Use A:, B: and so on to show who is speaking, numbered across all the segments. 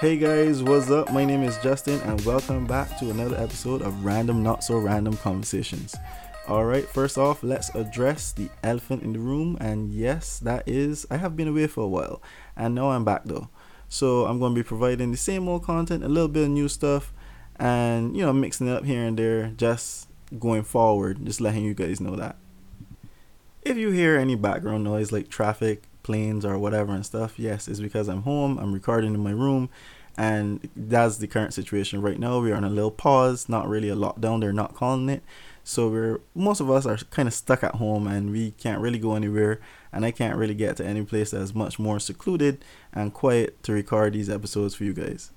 A: Hey guys, what's up? My name is Justin, and welcome back to another episode of Random Not So Random Conversations. Alright, first off, let's address the elephant in the room, and yes, that is I have been away for a while, and now I'm back though. So I'm going to be providing the same old content, a little bit of new stuff, and you know, mixing it up here and there, just going forward, just letting you guys know that. If you hear any background noise like traffic, planes or whatever and stuff, yes, it's because I'm home. I'm recording in my room, and that's the current situation right now. We're on a little pause, not really a lockdown. They're not calling it. So we're most of us are kind of stuck at home, and we can't really go anywhere. And I can't really get to any place that's much more secluded and quiet to record these episodes for you guys.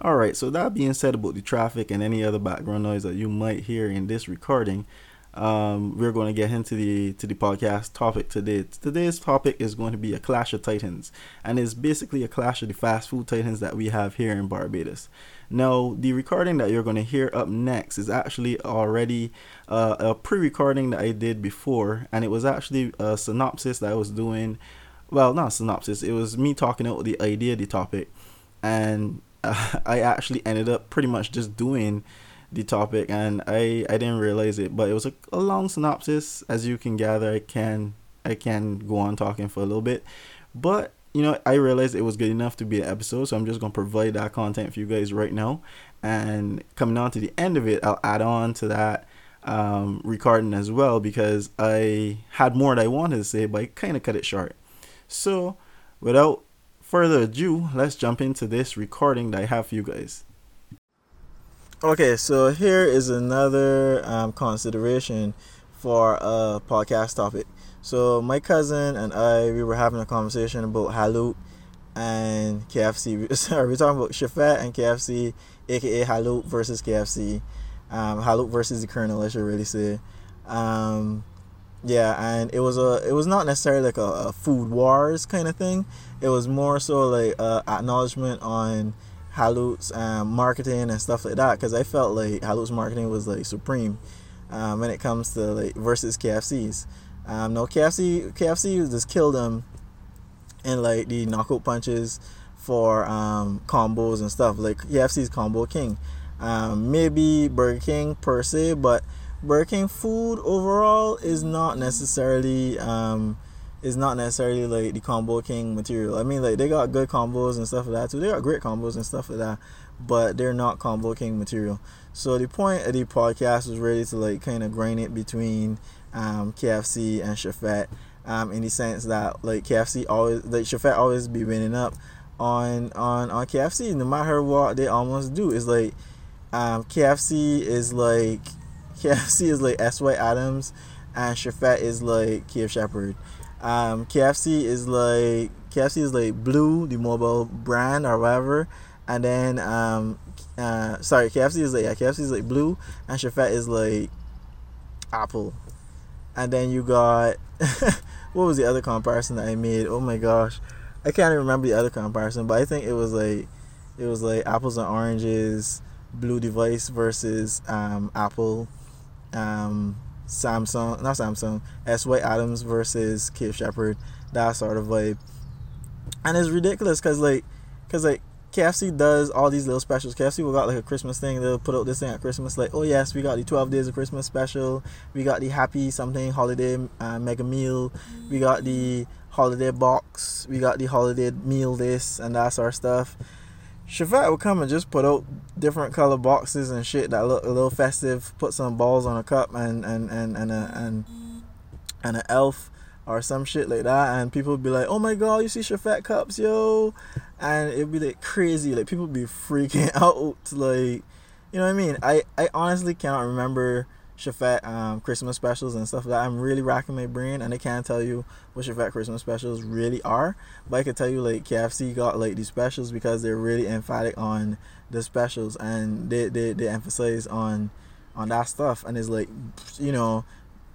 A: Alright, so that being said about the traffic and any other background noise that you might hear in this recording, um, we're going to get into the to the podcast topic today. Today's topic is going to be a clash of titans, and it's basically a clash of the fast food titans that we have here in Barbados. Now, the recording that you're going to hear up next is actually already uh, a pre-recording that I did before, and it was actually a synopsis that I was doing. Well, not synopsis. It was me talking out the idea, the topic, and uh, I actually ended up pretty much just doing the topic and I, I didn't realize it but it was a, a long synopsis as you can gather. I can I can go on talking for a little bit. But you know I realized it was good enough to be an episode so I'm just gonna provide that content for you guys right now. And coming on to the end of it I'll add on to that um, recording as well because I had more that I wanted to say but I kind of cut it short. So without further ado let's jump into this recording that I have for you guys Okay, so here is another um, consideration for a podcast topic. So my cousin and I, we were having a conversation about Haluk and KFC. Sorry, we're talking about Chefette and KFC, aka Haluk versus KFC. Um, Haluk versus the Colonel, I should really say. Um, yeah, and it was a, it was not necessarily like a, a food wars kind of thing. It was more so like a acknowledgement on Haluk's um, marketing and stuff like that because I felt like Haluk's marketing was like supreme um, when it comes to like versus KFC's. Um, no, KFC KFC just killed them in like the knockout punches for um, combos and stuff. Like KFC's combo king. Um, maybe Burger King per se, but Burger King food overall is not necessarily um, is not necessarily like the combo king material. I mean, like they got good combos and stuff like that too. They got great combos and stuff like that, but they're not combo king material. So the point of the podcast was really to like kind of grind it between um, KFC and Chefette, um, in the sense that like KFC always like Chefette always be winning up on on on KFC no matter what they almost do. It's like um, KFC is like KFC is like S Y Adams and Chefette is like Kiev Shepherd. Um, KFC is like KFC is like Blue, the mobile brand or whatever, and then um, uh, sorry, KFC is like yeah, KFC is like Blue, and Chefette is like Apple, and then you got what was the other comparison that I made? Oh my gosh, I can't even remember the other comparison, but I think it was like it was like apples and oranges, Blue device versus um, Apple. Um, Samsung, not Samsung, S.Y. Adams versus Kiev Shepard, that sort of vibe. And it's ridiculous because like, cause like KFC does all these little specials. KFC will got like a Christmas thing. They'll put out this thing at Christmas, like, oh yes, we got the 12 days of Christmas special. We got the happy something holiday uh, mega meal. We got the holiday box. We got the holiday meal this and that sort of stuff. Chefette would come and just put out different color boxes and shit that look a little festive. Put some balls on a cup and and and and a, and and an elf or some shit like that, and people be like, "Oh my god, you see Chefette cups, yo!" And it'd be like crazy. Like people be freaking out. Like, you know what I mean? I I honestly cannot remember Chefette um, Christmas specials and stuff like that. I'm really rocking my brain and I can't tell you what Chefette Christmas specials really are. But I can tell you like KFC got like these specials because they're really emphatic on the specials and they, they, they emphasize on on that stuff and it's like you know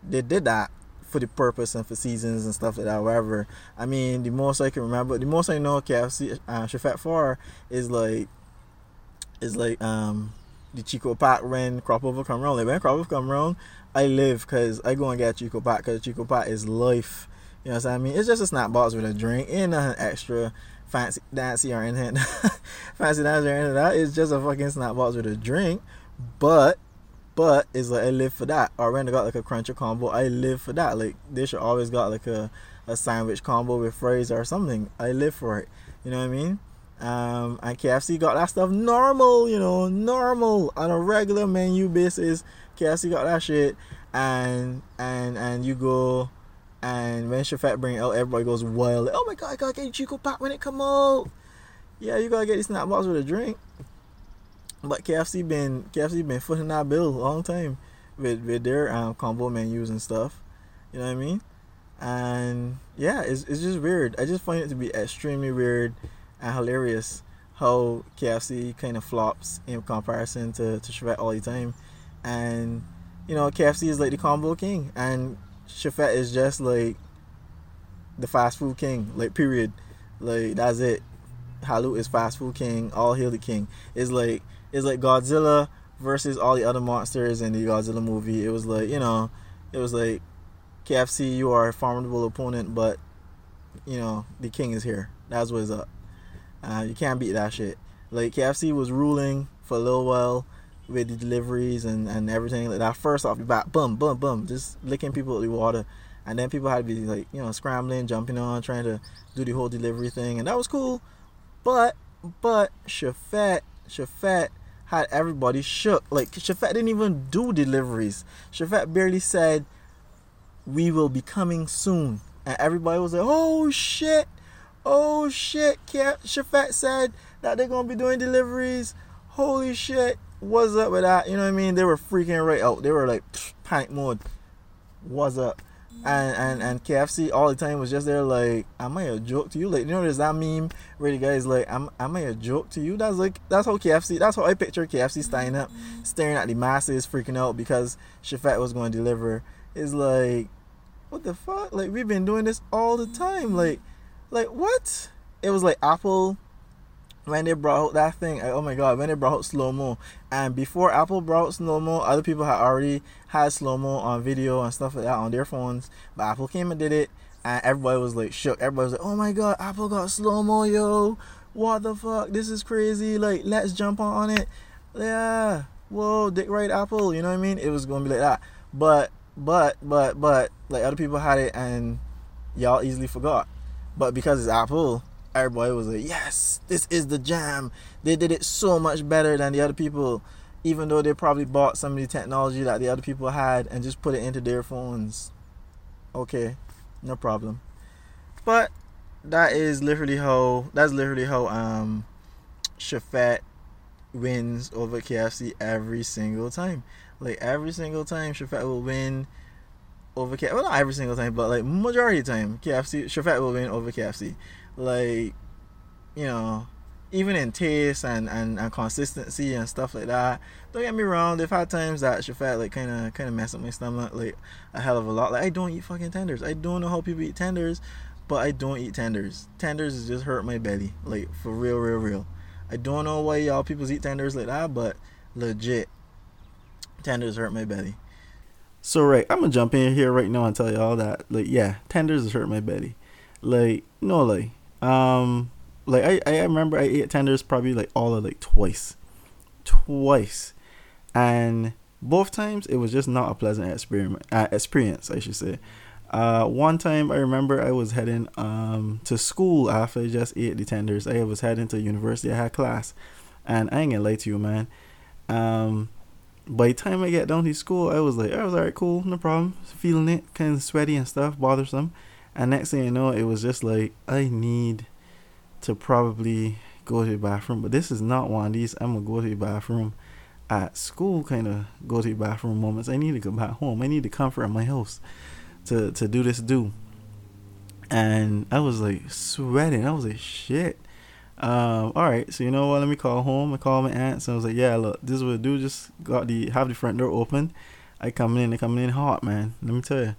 A: they did that for the purpose and for seasons and stuff like that. However, I mean the most I can remember, the most I know KFC uh, Chefette for is like is like um the Chico Pot when crop over come around. Like when crop over come around, I live because I go and get Chico Pot because Chico Pot is life. You know what I mean? It's just a snack box with a drink, ain't nothing extra
B: fancy dancy or anything. fancy dancy or anything. That is just a fucking snack box with a drink. But but it's like I live for that. Or when they got like a cruncher combo, I live for that. Like they should always got like a, a sandwich combo with fries or something. I live for it. You know what I mean? Um, and KFC got that stuff normal, you know, normal on a regular menu basis. KFC got that shit, and and and you go, and when Chefette bring out, everybody goes wild. Oh my god, I gotta get Chico Pack when it come out. Yeah, you gotta get these snack box with a drink. But KFC been KFC been footing that bill a long time with with their um, combo menus and stuff. You know what I mean? And yeah, it's it's just weird. I just find it to be extremely weird and hilarious how KFC kind of flops in comparison to to Chefette all the time. And you know, KFC is like the combo king, and Chefette is just like the fast food king. Like period. Like that's it. Halu is fast food king. All hail the king. It's like it's like Godzilla versus all the other monsters in the Godzilla movie. It was like you know, it was like KFC, you are a formidable opponent, but you know the king is here. That's what's up. Uh, you can't beat that shit. Like KFC was ruling for a little while with the deliveries and, and everything like that. First off the bat, boom, boom, boom, just licking people with the water, and then people had to be like you know scrambling, jumping on, trying to do the whole delivery thing, and that was cool. But but Chefette, Chefette had everybody shook. Like Chefette didn't even do deliveries. Chefette barely said, "We will be coming soon," and everybody was like, "Oh shit, oh shit!" Chefette said that they're gonna be doing deliveries. Holy shit! What's up with that? You know what I mean? They were freaking right out. They were like panic mode. What's up? and and and KFC all the time was just there like, am I a joke to you? Like you know, there's that meme where the guy's like, am am I a joke to you? That's like that's how KFC. That's how I picture KFC standing up, mm-hmm. staring at the masses, freaking out because Chefette was going to deliver. Is like, what the fuck? Like we've been doing this all the time. Like, like what? It was like Apple when they brought out that thing, oh my god, when they brought out slow mo, and before Apple brought slow mo, other people had already had slow mo on video and stuff like that on their phones, but Apple came and did it, and everybody was like shook. Everybody was like, oh my god, Apple got slow mo, yo, what the fuck? This is crazy. Like, let's jump on it. Yeah, whoa, dick right, Apple. You know what I mean? It was gonna be like that, but but but but like other people had it and y'all easily forgot. But because it's Apple, everybody was like, yes, this is the jam. They did it so much better than the other people, even though they probably bought some of the technology that the other people had and just put it into their phones. Okay, no problem. But that is literally how that's literally how um Chefette wins over KFC every single time. Like every single time Chefette will win over KFC. Well, not every single time, but like majority of the time, KFC Chefette will win over KFC like you know even in taste and, and, and consistency and stuff like that. Don't get me wrong, they've had times that Chefette like kind of kind of mess up my stomach like a hell of a lot. Like I don't eat fucking tenders. I don't know how people eat tenders, but I don't eat tenders. Tenders just hurt my belly, like for real, real, real. I don't know why y'all people eat tenders like that, but legit, tenders hurt my belly.
A: So right, I'm gonna jump in here right now and tell y'all that like yeah, tenders hurt my belly. Like no like um, like I, I remember I ate tenders probably like all of like twice, twice, and both times it was just not a pleasant experiment uh, experience I should say. Uh, one time I remember I was heading um to school after I just ate the tenders. I was heading to university. I had class, and I ain't gonna lie to you, man. Um, by the time I get down to school, I was like, oh, I was alright, cool, no problem. Feeling it, kind of sweaty and stuff, bothersome. And next thing you know, it was just like I need to probably go to the bathroom, but this is not one of these. I'm gonna go to the bathroom at school, kind of go to the bathroom moments. I need to go back home. I need the comfort of my house to to do this do. And I was like sweating. I was like shit. Um, all right, so you know what? Let me call home. I call my aunt. So I was like, yeah, look, this is what I do. Just got the have the front door open. I come in. I come in hot, man. Let me tell you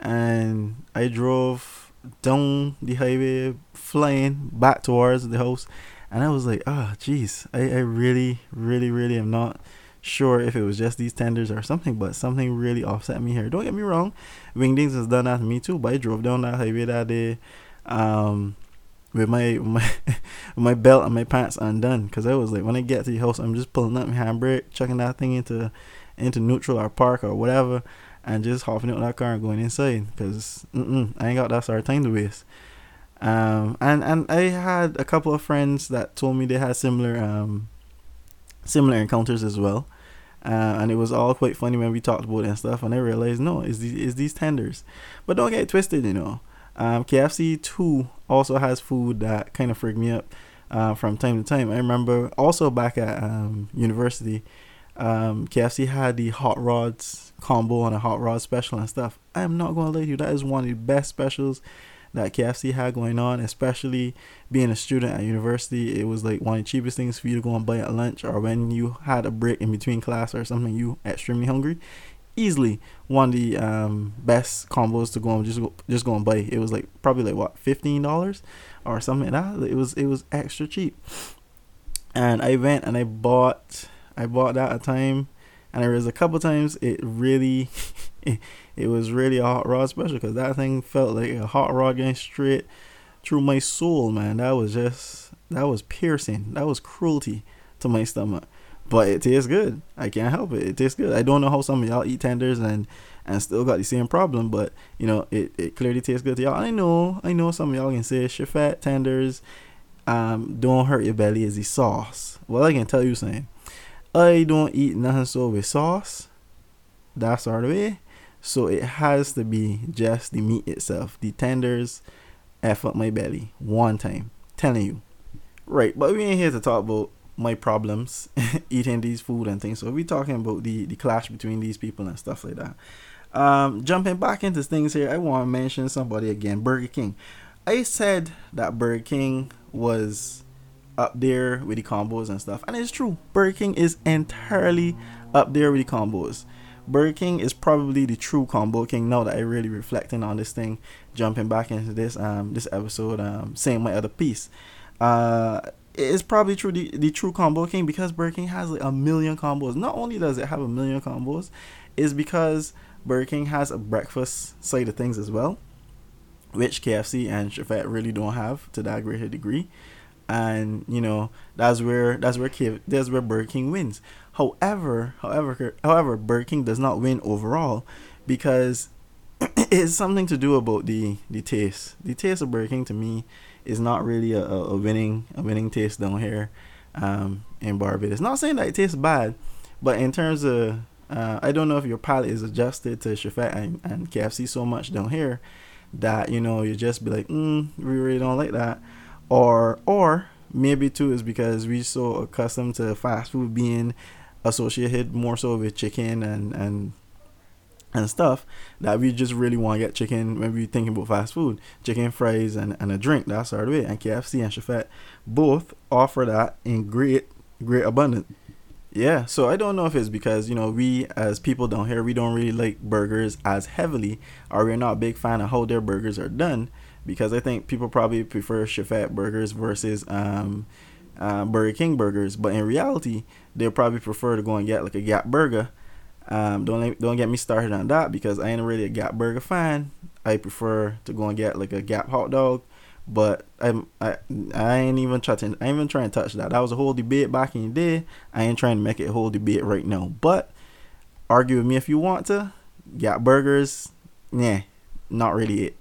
A: and I drove down the highway flying back towards the house and I was like, ah, oh, jeez, I, I really, really, really am not sure if it was just these tenders or something, but something really offset me here. Don't get me wrong, Wingdings has done that to me too, but I drove down that highway that day, um, with my my my belt and my pants undone because I was like when I get to the house I'm just pulling up my handbrake, chucking that thing into into neutral or park or whatever, and just hopping out that car and going inside because I ain't got that sort of time to waste. Um, and and I had a couple of friends that told me they had similar um similar encounters as well. Uh, and it was all quite funny when we talked about it and stuff. And I realized, no, it's these, it's these tenders. But don't get twisted, you know. Um, KFC too also has food that kind of freaked me up uh, from time to time. I remember also back at um, university, um, KFC had the hot rods combo and a hot rod special and stuff. I am not going to lie to you, that is one of the best specials that KFC had going on, especially being a student at university. It was like one of the cheapest things for you to go and buy at lunch or when you had a break in between class or something, you extremely hungry. Easily one of the um, best combos to go on just go, just go and buy. It was like probably like what fifteen dollars or something. It was it was extra cheap, and I went and I bought I bought that a time, and there was a couple times it really it was really a hot rod special because that thing felt like a hot rod going straight through my soul, man. That was just that was piercing. That was cruelty to my stomach. But it tastes good. I can't help it. It tastes good. I don't know how some of y'all eat tenders and and still got the same problem, but you know, it, it clearly tastes good to y'all. I know, I know some of y'all can say fat tenders um don't hurt your belly is the sauce. Well I can tell you something. I don't eat nothing so with sauce. That's our way. So it has to be just the meat itself. The tenders F up my belly one time. Telling you. Right, but we ain't here to talk about my problems eating these food and things. So we're talking about the, the clash between these people and stuff like that. Um, jumping back into things here, I want to mention somebody again, Burger King. I said that Burger King was up there with the combos and stuff, and it's true. Burger King is entirely up there with the combos. Burger King is probably the true combo king now that I really reflecting on this thing, jumping back into this um this episode, um saying my other piece. Uh it's probably true the, the true combo king because Burger King has like a million combos. Not only does it have a million combos, is because Burger King has a breakfast side of things as well, which KFC and Chefette really don't have to that greater degree. And you know that's where that's where that's where Burger King wins. However, however, however, Burger King does not win overall because it's something to do about the the taste. The taste of Burger King to me is not really a, a winning a winning taste down here um, in Barbados. Not saying that it tastes bad, but in terms of uh, I don't know if your palate is adjusted to Chefette and, and KFC so much down here that you know you just be like, mm, we really don't like that, or or maybe too is because we so accustomed to fast food being associated more so with chicken and and and stuff that we just really want to get chicken when we thinking about fast food. Chicken fries and, and a drink that's our way and kfc and Chefette both offer that in great great abundance. Yeah so i don't know if it's because you know we as people down here we don't really like burgers as heavily or we're not a big fan of how their burgers are done because i think people probably prefer Chefette burgers versus um uh, Burger King burgers, but in reality, they'll probably prefer to go and get like a Gap burger. Um, don't don't get me started on that because I ain't really a Gap burger fan. I prefer to go and get like a Gap hot dog, but I'm I I ain't even trying to I ain't even trying to touch that. That was a whole debate back in the day. I ain't trying to make it a whole debate right now. But argue with me if you want to. Gap burgers, yeah, not really it.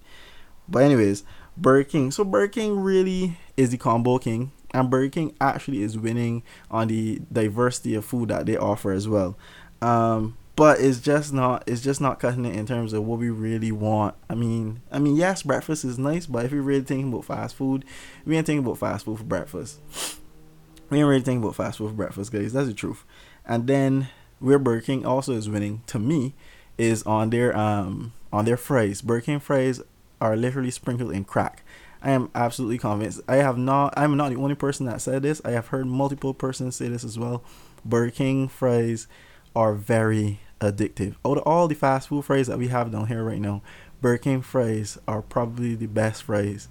A: But anyways, Burger King. So Burger King really is the combo king and Burger King actually is winning on the diversity of food that they offer as well. Um, but it's just not it's just not cutting it in terms of what we really want. I mean, I mean, yes, breakfast is nice, but if you're really thinking about fast food, we ain't thinking about fast food for breakfast. We ain't really thinking about fast food for breakfast, guys. That's the truth. And then where Burger King also is winning to me is on their um on their fries. Burger King fries are literally sprinkled in crack. I am absolutely convinced. I have not. I'm not the only person that said this. I have heard multiple persons say this as well. Burger King fries are very addictive. Out of all the fast food fries that we have down here right now, Burger King fries are probably the best fries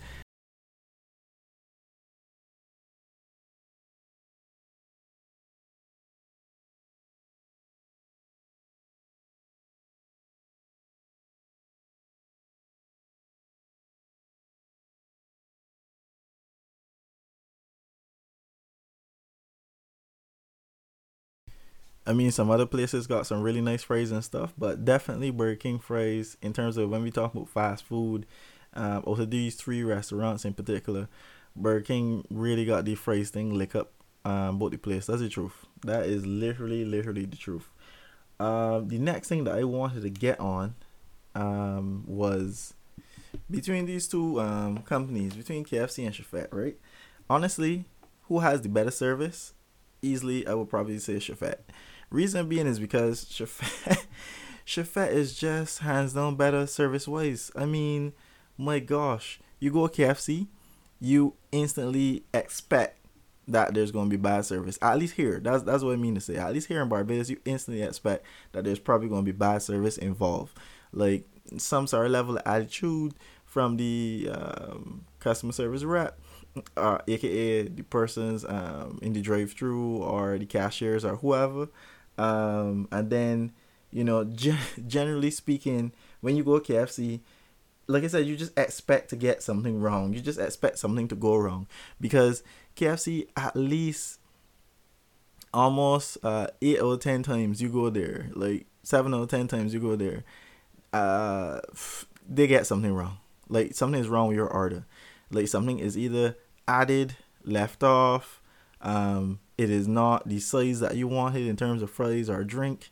A: I mean, some other places got some really nice fries and stuff, but definitely Burger King fries in terms of when we talk about fast food. Um, of these three restaurants in particular, Burger King really got the fries thing lick up um, both the place. That's the truth. That is literally, literally the truth. Um, the next thing that I wanted to get on um, was between these two um, companies, between KFC and Chefette, right? Honestly, who has the better service? Easily, I would probably say Chefette. Reason being is because Chefette is just hands down better service wise. I mean, my gosh, you go KFC, you instantly expect that there's going to be bad service. At least here, that's that's what I mean to say. At least here in Barbados, you instantly expect that there's probably going to be bad service involved, like some sort of level of attitude from the um, customer service rep, uh, aka the persons um, in the drive-through or the cashiers or whoever. Um, and then, you know, generally speaking, when you go KFC, like I said, you just expect to get something wrong. You just expect something to go wrong because KFC at least almost uh, eight or ten times you go there, like seven or ten times you go there, uh, they get something wrong. Like something is wrong with your order. Like something is either added, left off. Um, it is not the size that you wanted in terms of fries or drink.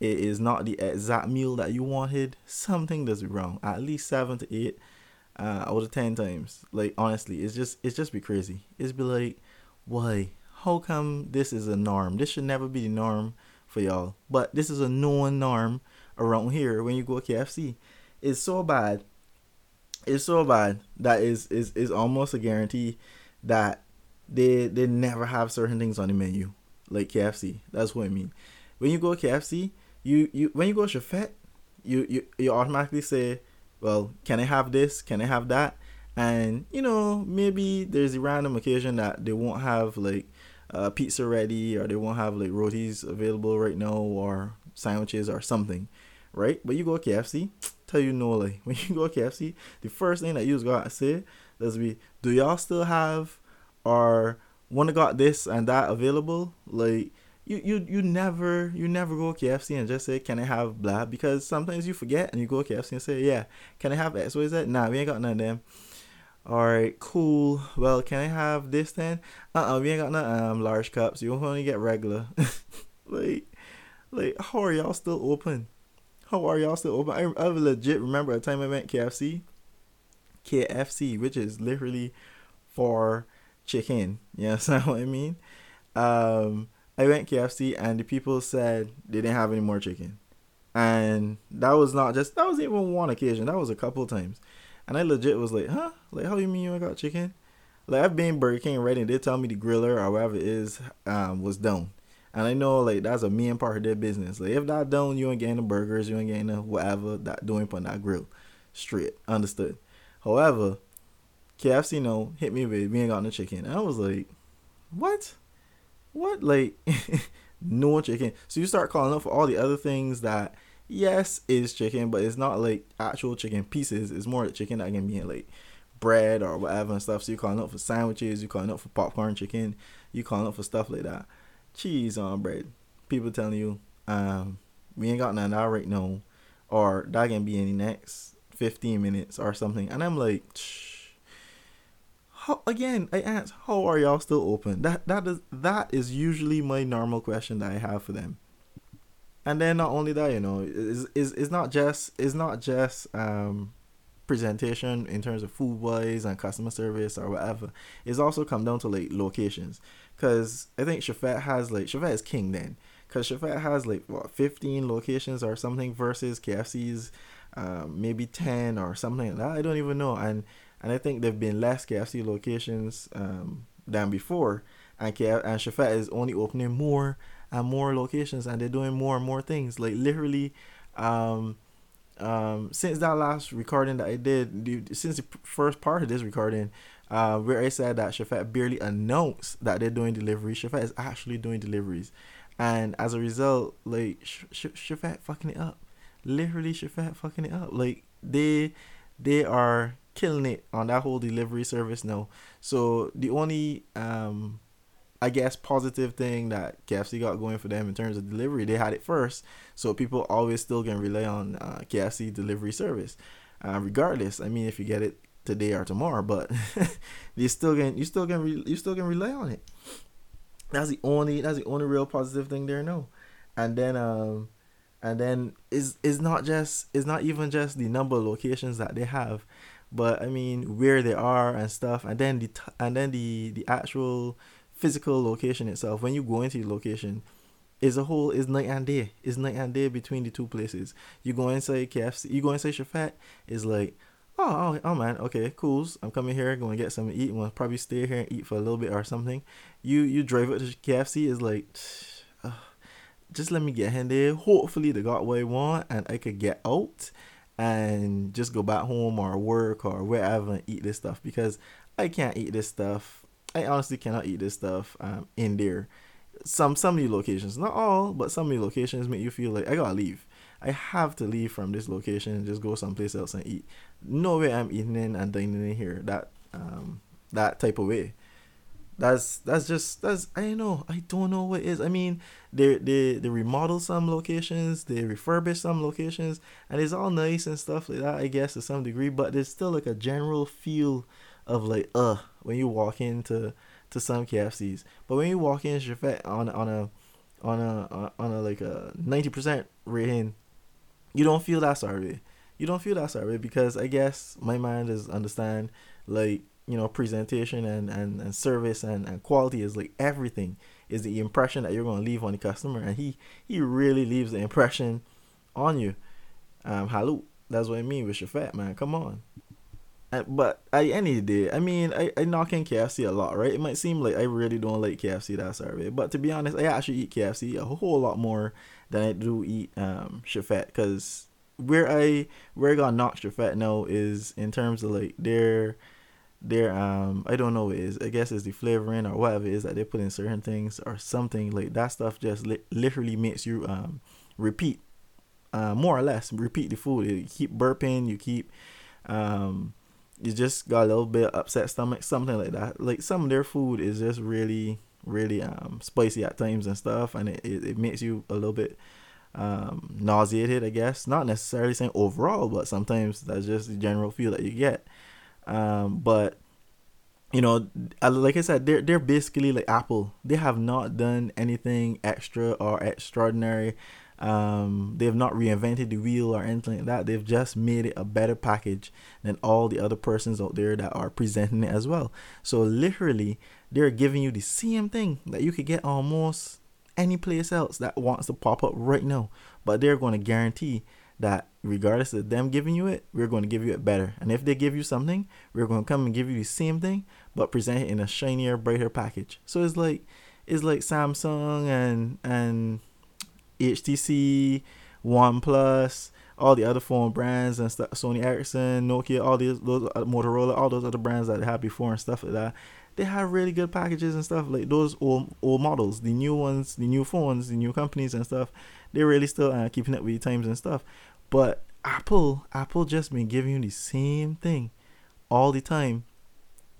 A: It is not the exact meal that you wanted. Something does wrong. At least seven to eight uh, out of ten times. Like honestly, it's just it's just be crazy. It's be like, why? How come this is a norm? This should never be the norm for y'all. But this is a known norm around here when you go to KFC. It's so bad. It's so bad that is is is almost a guarantee that they they never have certain things on the menu like KFC. That's what I mean. When you go KFC, you you when you go Chefette, you you you automatically say well, can I have this? Can I have that? And you know, maybe there's a random occasion that they won't have like uh, pizza ready, or they won't have like rotis available right now, or sandwiches or something, right? But you go KFC, tell you no like when you go KFC, the first thing that you just got to say does be, do y'all still have or wanna got this and that available? Like you you you never you never go KFC and just say can I have blah? Because sometimes you forget and you go KFC and say yeah can I have X Y Z? Nah we ain't got none of them. All right cool. Well can I have this then? Uh uh we ain't got no um large cups. You only get regular. Like like how are y'all still open? How are y'all still open? I, I legit remember a time I went KFC KFC which is literally for chicken you know what I mean um I went KFC and the people said they didn't have any more chicken. And that was not just that was even one occasion. That was a couple times. And I legit was like, huh? Like how you mean you ain't got chicken? Like I've been Burger King already and they tell me the griller or whatever it is um was down. And I know like that's a main part of their business. Like if that down, you ain't getting the burgers, you ain't getting the whatever that doing on that grill. Straight. Understood. However, KFC no hit me with we ain't got no chicken. And I was like, What? what? Like no chicken. So you start calling up for all the other things that yes is chicken but it's not like actual chicken pieces. It's more like chicken that can be in like bread or whatever and stuff. So you're calling up for sandwiches you're calling up for popcorn chicken you calling up for stuff like that. Cheese on bread. People telling you um we ain't got none. That right now or that can be in the next 15 minutes or something. And i'm like Shh how again I ask how are y'all still open? That that is that is usually my normal question that I have for them. And then not only that, you know, is is is not just it's not just um presentation in terms of food wise and customer service or whatever. It's also come down to like locations. Cause I think Chefette has like Chefette is king then. Cause Chefette has like what fifteen locations or something versus KFC's um, maybe ten or something like that. I don't even know. And and I think there've been less KFC locations um, than before, and KF- and Chefette is only opening more and more locations, and they're doing more and more things. Like literally, um, um, since that last recording that I did, since the first part of this recording, uh, where I said that Chefette barely announced that they're doing deliveries, Chefette is actually doing deliveries, and as a result, like Sh- Sh- fucking it up, literally Chefette fucking it up. Like they they are killing it on that whole delivery service now. So the only um I guess positive thing that KFC got going for them in terms of delivery. They had it first, so people always still can rely on uh, KFC delivery service, uh, regardless. I mean, if you get it today or tomorrow, but you still can you still can re- you still can rely on it. That's the only that's the only real positive thing there. No, and then um, and then is is not just it's not even just the number of locations that they have, but I mean where they are and stuff, and then the t- and then the the actual physical location itself. When you go into the location, is a whole is night and day. Is night and day between the two places. You go inside KFC, you go inside Chefette, is like oh, oh, oh man, okay, cool. I'm coming here, going to get something to eat. I'm probably stay here and eat for a little bit or something. You you drive it to KFC is like, just let me get in there. Hopefully they got what I want and I could get out and just go back home or work or wherever and eat this stuff because I can't eat this stuff. I honestly cannot eat this stuff um, in there. Some some the locations, not all, but some the locations make you feel like I gotta leave. I have to leave from this location and just go someplace else and eat. No way I'm eating in and dining in here. That um that type of way. That's that's just that's I don't know. I don't know what is. I mean, they they they remodel some locations, they refurbish some locations, and it's all nice and stuff like that. I guess to some degree, but there's still like a general feel of like uh when you walk into to some KFCs. But when you walk in Chefette on on a on a on a like a ninety percent rating you don't feel that sorry. You don't feel that sorry because I guess my mind is understand like you know presentation and and, and service and, and quality is like everything is the impression that you're going to leave on the customer. And he he really leaves the impression on you. Um hello that's what i mean with your fat man. Come on. And, but I any day, I mean, I, I knock in KFC a lot, right? It might seem like I really don't like KFC that sorry, but to be honest, I actually eat KFC a whole lot more than I do eat um Chefette because where I where I got knocked Chefette now is in terms of like their their um I don't know what it is I guess it's the flavoring or whatever it is that they put in certain things or something like that stuff just li- literally makes you um repeat uh more or less repeat the food you keep burping you keep um you just got a little bit upset stomach something like that like some of their food is just really really um, spicy at times and stuff, and it, it, it makes you a little bit um, nauseated, I guess. Not necessarily saying overall, but sometimes that's just the general feel that you get. Um, but you know, like I said, they're they're basically like Apple. They have not done anything extra or extraordinary. Um, they have not reinvented the wheel or anything like that. They've just made it a better package than all the other persons out there that are presenting it as well. So literally, they're giving you the same thing that you could get almost any place else that wants to pop up right now. But they're going to guarantee that regardless of them giving you it, we're going to give you it better. And if they give you something, we're going to come and give you the same thing, but present it in a shinier, brighter package. So it's like it's like Samsung and and HTC, OnePlus, all the other phone brands and stuff, Sony Ericsson, Nokia, all these those Motorola, all those other brands that had before and stuff like that they have really good packages and stuff. Like those old old models the new ones the new phones the new companies and stuff they're really still uh, keeping up with the times and stuff. But apple apple just been giving you the same thing all the time.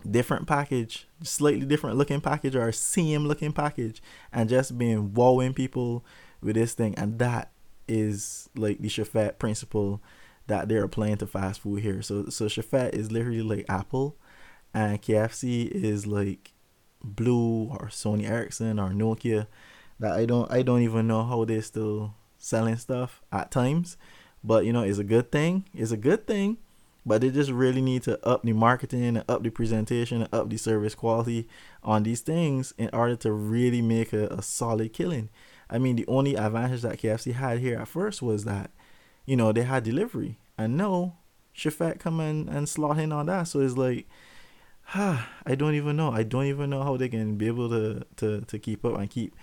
A: Different package slightly different looking package or same looking package and just being wowing people with this thing. And that is like the Chefette principle that they're applying to fast food here so so Chefette is literally like apple and KFC is like Blue or Sony Ericsson or Nokia that I don't I don't even know how they're still selling stuff at times. But you know, it's a good thing. It's a good thing. But they just really need to up the marketing and up the presentation and up the service quality on these things in order to really make a, a solid killing. I mean, the only advantage that KFC had here at first was that, you know, they had delivery. And no, Chefette come in and slot in on that. So it's like I don't even know. I don't even know how they can be able to to, to keep up and keep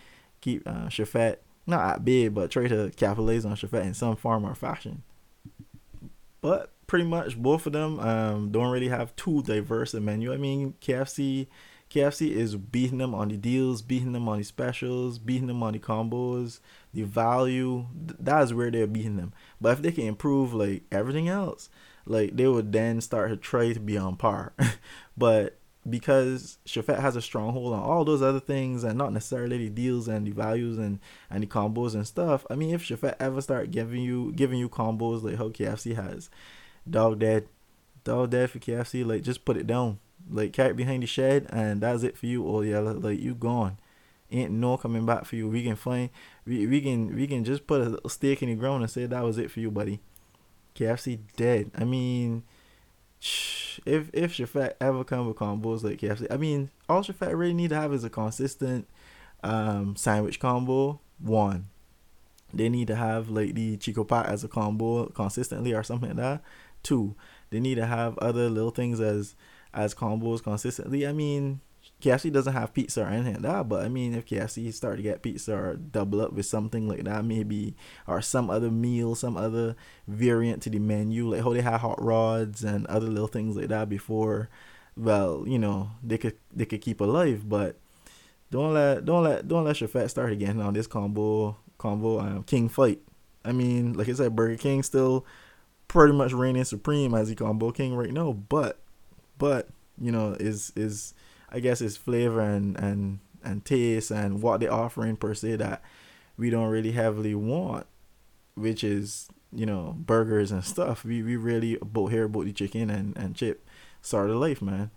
A: keep uh, Chefette not at big, but try to capitalize on Chefette in some form or fashion. But pretty much both of them um, don't really have too diverse a menu. I mean, KFC KFC is beating them on the deals, beating them on the specials, beating them on the combos, the value. That is where they're beating them. But if they can improve like everything else, like they would then start to try to be on par. but because Chefette has a stronghold on all those other things and not necessarily the deals and the values and, and the combos and stuff. I mean, if Chefette ever start giving you giving you combos like how KFC has, dog dead, dog dead for KFC, like just put it down, like carry it behind the shed and that's it for you. Oh yeah, like you gone, ain't no coming back for you. We can find we, we can we can just put a stake in the ground and say that was it for you, buddy. KFC dead. I mean if if Chefette ever come with combos like KFC, I mean, all Chefette really need to have is a consistent um, sandwich combo. One, they need to have like the Chico Pot as a combo consistently or something like that. Two, they need to have other little things as as combos consistently. I mean, KFC doesn't have pizza or anything like that, but I mean, if KFC start to get pizza or double up with something like that, maybe, or some other meal, some other variant to the menu, like how they had hot rods and other little things like that before, well, you know, they could they could keep alive, but don't let don't let don't let Chefette start again on this combo combo um, king fight. I mean, like I said, Burger King still pretty much reigning supreme as the combo king right now, but but you know is is I guess it's flavor and and and taste and what they're offering per se that we don't really heavily want, which is you know burgers and stuff. We we really about here about the chicken and and chip of life, man.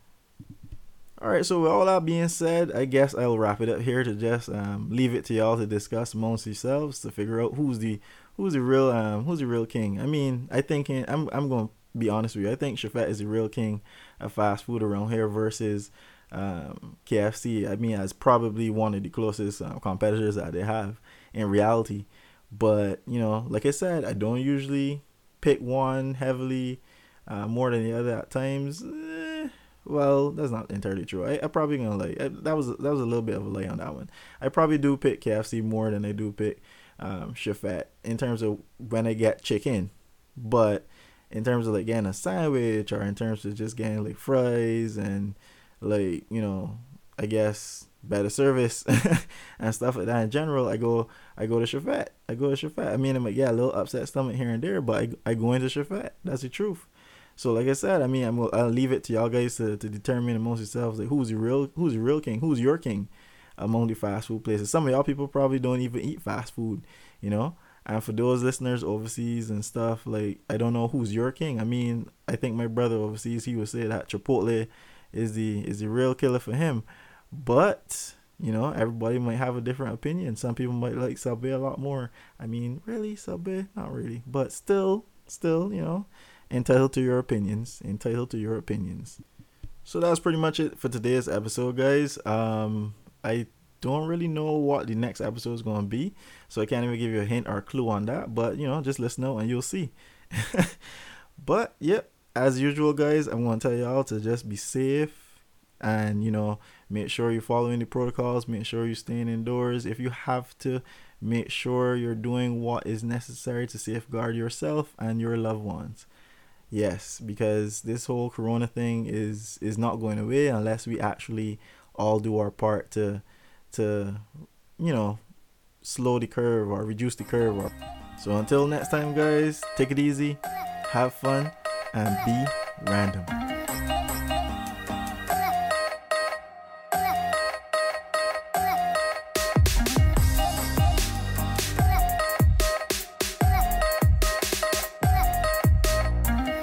A: All right, so with all that being said, I guess I'll wrap it up here to just um, leave it to y'all to discuss amongst yourselves to figure out who's the who's the real um who's the real king. I mean, I think I'm I'm going be honest with you. I think Chefette is the real king of fast food around here versus um, KFC, I mean, as probably one of the closest uh, competitors that they have in reality. But you know, like I said, I don't usually pick one heavily uh, more than the other at times. Eh, well, that's not entirely true. I, I probably gonna like that was that was a little bit of a lay on that one. I probably do pick KFC more than I do pick um, Chefette in terms of when I get chicken, but in terms of like getting a sandwich or in terms of just getting like fries and like you know I guess better service and stuff like that in general, I go I go to Chefette. I go to Chefette. I mean, I'm like, yeah, a little upset stomach here and there, but I, I go into Chefette. That's the truth. So like I said, I mean, I'm I'll leave it to y'all guys to, to determine amongst yourselves like who's the real who's the real king, who's your king among the fast food places. Some of y'all people probably don't even eat fast food, you know. And for those listeners overseas and stuff, like I don't know who's your king. I mean, I think my brother overseas he would say that Chipotle is the is the real killer for him. But you know, everybody might have a different opinion. Some people might like Subway a lot more. I mean, really, Subway? Not really. But still, still, you know, entitled to your opinions. Entitled to your opinions. So that's pretty much it for today's episode, guys. Um, I don't really know what the next episode is going to be, so I can't even give you a hint or a clue on that. But you know, just listen out and you'll see. but yep, as usual, guys, I'm going to tell y'all to just be safe and, you know, make sure you're following the protocols, make sure you're staying indoors. If you have to, make sure you're doing what is necessary to safeguard yourself and your loved ones. Yes, because this whole corona thing is is not going away unless we actually all do our part to to you know slow the curve or reduce the curve so until next time guys take it easy have fun and be random.